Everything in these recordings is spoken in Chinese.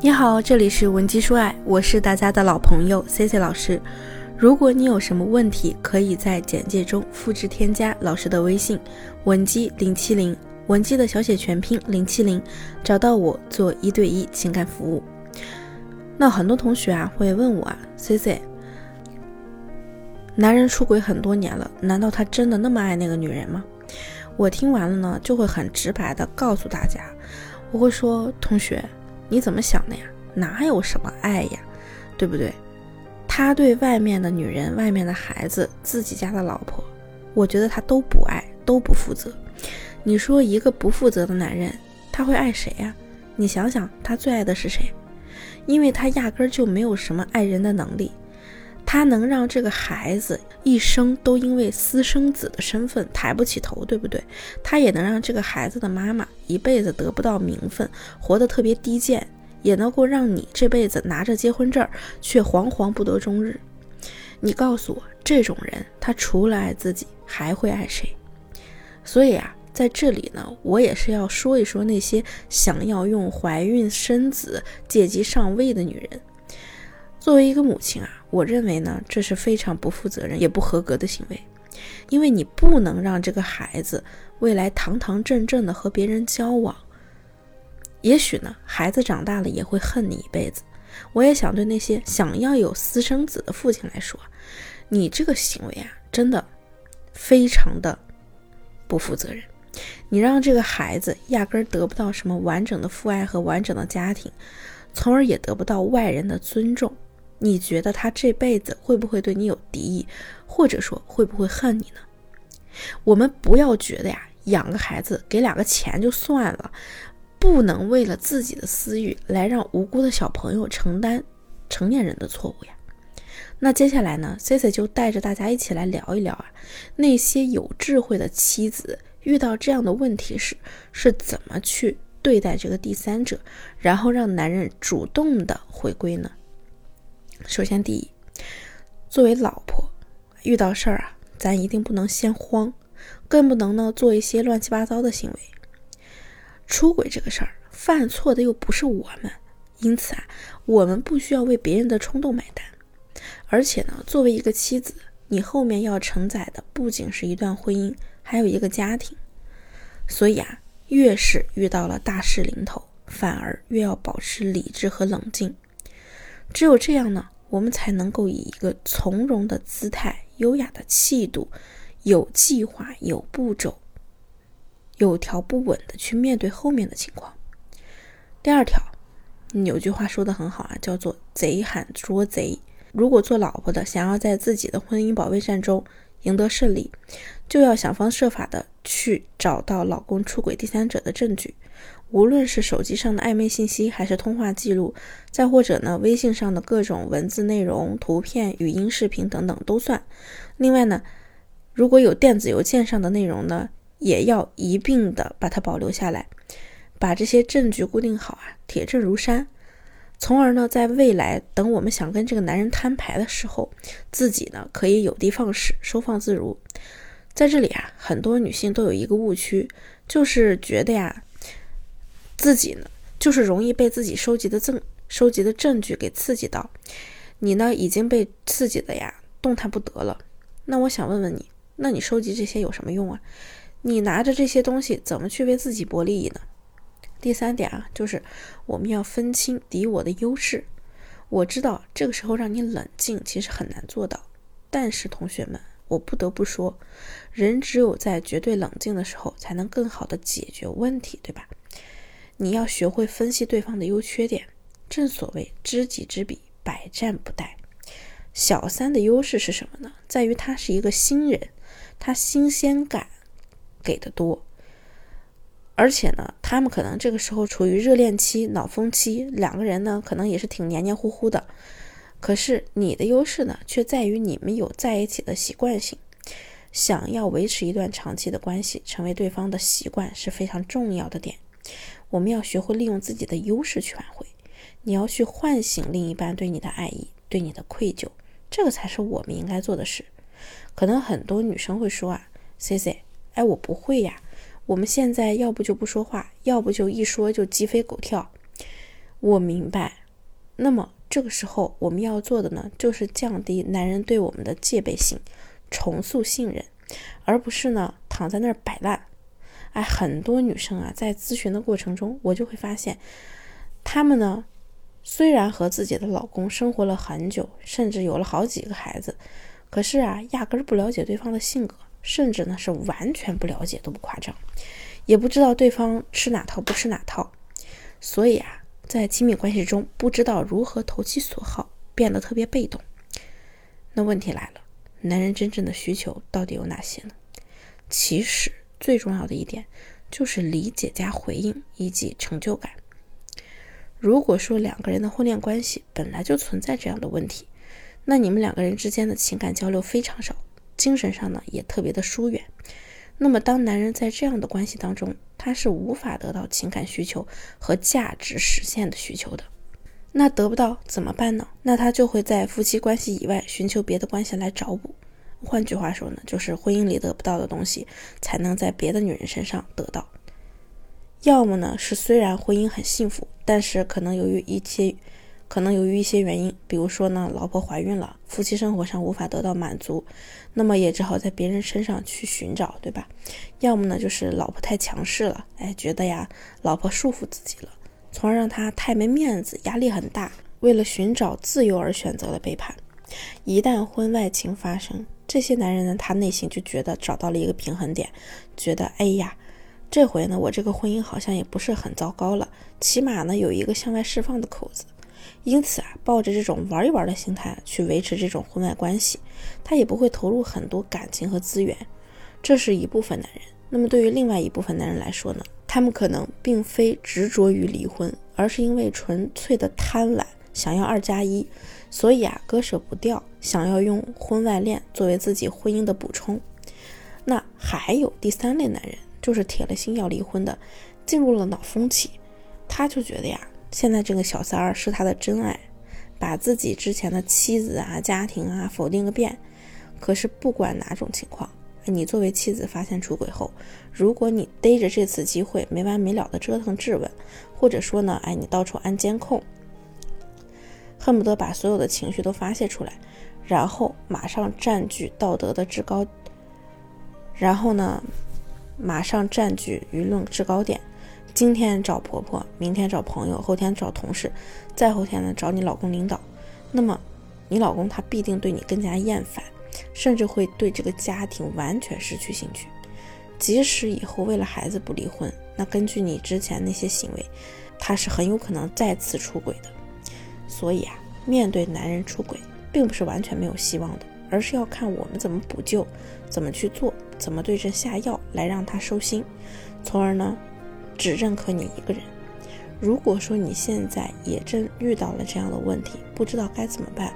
你好，这里是文姬说爱，我是大家的老朋友 C C 老师。如果你有什么问题，可以在简介中复制添加老师的微信文姬零七零，文姬的小写全拼零七零，找到我做一对一情感服务。那很多同学啊会问我啊，C C，男人出轨很多年了，难道他真的那么爱那个女人吗？我听完了呢，就会很直白的告诉大家，我会说，同学。你怎么想的呀？哪有什么爱呀，对不对？他对外面的女人、外面的孩子、自己家的老婆，我觉得他都不爱，都不负责。你说一个不负责的男人，他会爱谁呀？你想想，他最爱的是谁？因为他压根儿就没有什么爱人的能力。他能让这个孩子一生都因为私生子的身份抬不起头，对不对？他也能让这个孩子的妈妈一辈子得不到名分，活得特别低贱，也能够让你这辈子拿着结婚证却惶惶不得终日。你告诉我，这种人他除了爱自己还会爱谁？所以啊，在这里呢，我也是要说一说那些想要用怀孕生子借机上位的女人。作为一个母亲啊，我认为呢，这是非常不负责任也不合格的行为，因为你不能让这个孩子未来堂堂正正的和别人交往。也许呢，孩子长大了也会恨你一辈子。我也想对那些想要有私生子的父亲来说，你这个行为啊，真的非常的不负责任。你让这个孩子压根儿得不到什么完整的父爱和完整的家庭，从而也得不到外人的尊重。你觉得他这辈子会不会对你有敌意，或者说会不会恨你呢？我们不要觉得呀，养个孩子给两个钱就算了，不能为了自己的私欲来让无辜的小朋友承担成年人的错误呀。那接下来呢，C C 就带着大家一起来聊一聊啊，那些有智慧的妻子遇到这样的问题时是怎么去对待这个第三者，然后让男人主动的回归呢？首先，第一，作为老婆，遇到事儿啊，咱一定不能先慌，更不能呢做一些乱七八糟的行为。出轨这个事儿，犯错的又不是我们，因此啊，我们不需要为别人的冲动买单。而且呢，作为一个妻子，你后面要承载的不仅是一段婚姻，还有一个家庭。所以啊，越是遇到了大事临头，反而越要保持理智和冷静。只有这样呢，我们才能够以一个从容的姿态、优雅的气度、有计划、有步骤、有条不紊的去面对后面的情况。第二条，有句话说的很好啊，叫做“贼喊捉贼”。如果做老婆的想要在自己的婚姻保卫战中赢得胜利，就要想方设法的去找到老公出轨第三者的证据。无论是手机上的暧昧信息，还是通话记录，再或者呢，微信上的各种文字内容、图片、语音、视频等等都算。另外呢，如果有电子邮件上的内容呢，也要一并的把它保留下来，把这些证据固定好啊，铁证如山，从而呢，在未来等我们想跟这个男人摊牌的时候，自己呢可以有的放矢，收放自如。在这里啊，很多女性都有一个误区，就是觉得呀。自己呢，就是容易被自己收集的证、收集的证据给刺激到，你呢已经被刺激的呀动弹不得了。那我想问问你，那你收集这些有什么用啊？你拿着这些东西怎么去为自己博利益呢？第三点啊，就是我们要分清敌我的优势。我知道这个时候让你冷静其实很难做到，但是同学们，我不得不说，人只有在绝对冷静的时候，才能更好的解决问题，对吧？你要学会分析对方的优缺点，正所谓知己知彼，百战不殆。小三的优势是什么呢？在于他是一个新人，他新鲜感给的多，而且呢，他们可能这个时候处于热恋期、脑风期，两个人呢可能也是挺黏黏糊糊的。可是你的优势呢，却在于你们有在一起的习惯性。想要维持一段长期的关系，成为对方的习惯是非常重要的点。我们要学会利用自己的优势去挽回，你要去唤醒另一半对你的爱意，对你的愧疚，这个才是我们应该做的事。可能很多女生会说啊，C C，哎，我不会呀。我们现在要不就不说话，要不就一说就鸡飞狗跳。我明白。那么这个时候我们要做的呢，就是降低男人对我们的戒备心，重塑信任，而不是呢躺在那儿摆烂。哎，很多女生啊，在咨询的过程中，我就会发现，她们呢，虽然和自己的老公生活了很久，甚至有了好几个孩子，可是啊，压根儿不了解对方的性格，甚至呢是完全不了解都不夸张，也不知道对方吃哪套不吃哪套，所以啊。在亲密关系中，不知道如何投其所好，变得特别被动。那问题来了，男人真正的需求到底有哪些呢？其实最重要的一点就是理解加回应以及成就感。如果说两个人的婚恋关系本来就存在这样的问题，那你们两个人之间的情感交流非常少，精神上呢也特别的疏远。那么，当男人在这样的关系当中，他是无法得到情感需求和价值实现的需求的。那得不到怎么办呢？那他就会在夫妻关系以外寻求别的关系来找补。换句话说呢，就是婚姻里得不到的东西，才能在别的女人身上得到。要么呢是虽然婚姻很幸福，但是可能由于一些。可能由于一些原因，比如说呢，老婆怀孕了，夫妻生活上无法得到满足，那么也只好在别人身上去寻找，对吧？要么呢，就是老婆太强势了，哎，觉得呀，老婆束缚自己了，从而让他太没面子，压力很大，为了寻找自由而选择了背叛。一旦婚外情发生，这些男人呢，他内心就觉得找到了一个平衡点，觉得哎呀，这回呢，我这个婚姻好像也不是很糟糕了，起码呢，有一个向外释放的口子。因此啊，抱着这种玩一玩的心态去维持这种婚外关系，他也不会投入很多感情和资源。这是一部分男人。那么对于另外一部分男人来说呢，他们可能并非执着于离婚，而是因为纯粹的贪婪，想要二加一，所以啊割舍不掉，想要用婚外恋作为自己婚姻的补充。那还有第三类男人，就是铁了心要离婚的，进入了脑风期，他就觉得呀。现在这个小三儿是他的真爱，把自己之前的妻子啊、家庭啊否定个遍。可是不管哪种情况，你作为妻子发现出轨后，如果你逮着这次机会没完没了的折腾质问，或者说呢，哎，你到处安监控，恨不得把所有的情绪都发泄出来，然后马上占据道德的制高，然后呢，马上占据舆论制高点。今天找婆婆，明天找朋友，后天找同事，再后天呢找你老公领导，那么你老公他必定对你更加厌烦，甚至会对这个家庭完全失去兴趣。即使以后为了孩子不离婚，那根据你之前那些行为，他是很有可能再次出轨的。所以啊，面对男人出轨，并不是完全没有希望的，而是要看我们怎么补救，怎么去做，怎么对症下药来让他收心，从而呢。只认可你一个人。如果说你现在也正遇到了这样的问题，不知道该怎么办，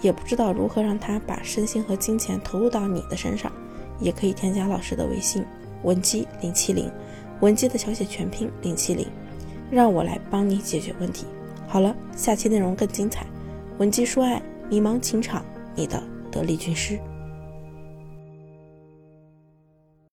也不知道如何让他把身心和金钱投入到你的身上，也可以添加老师的微信文姬零七零，文姬的小写全拼零七零，让我来帮你解决问题。好了，下期内容更精彩，文姬说爱，迷茫情场，你的得力军师。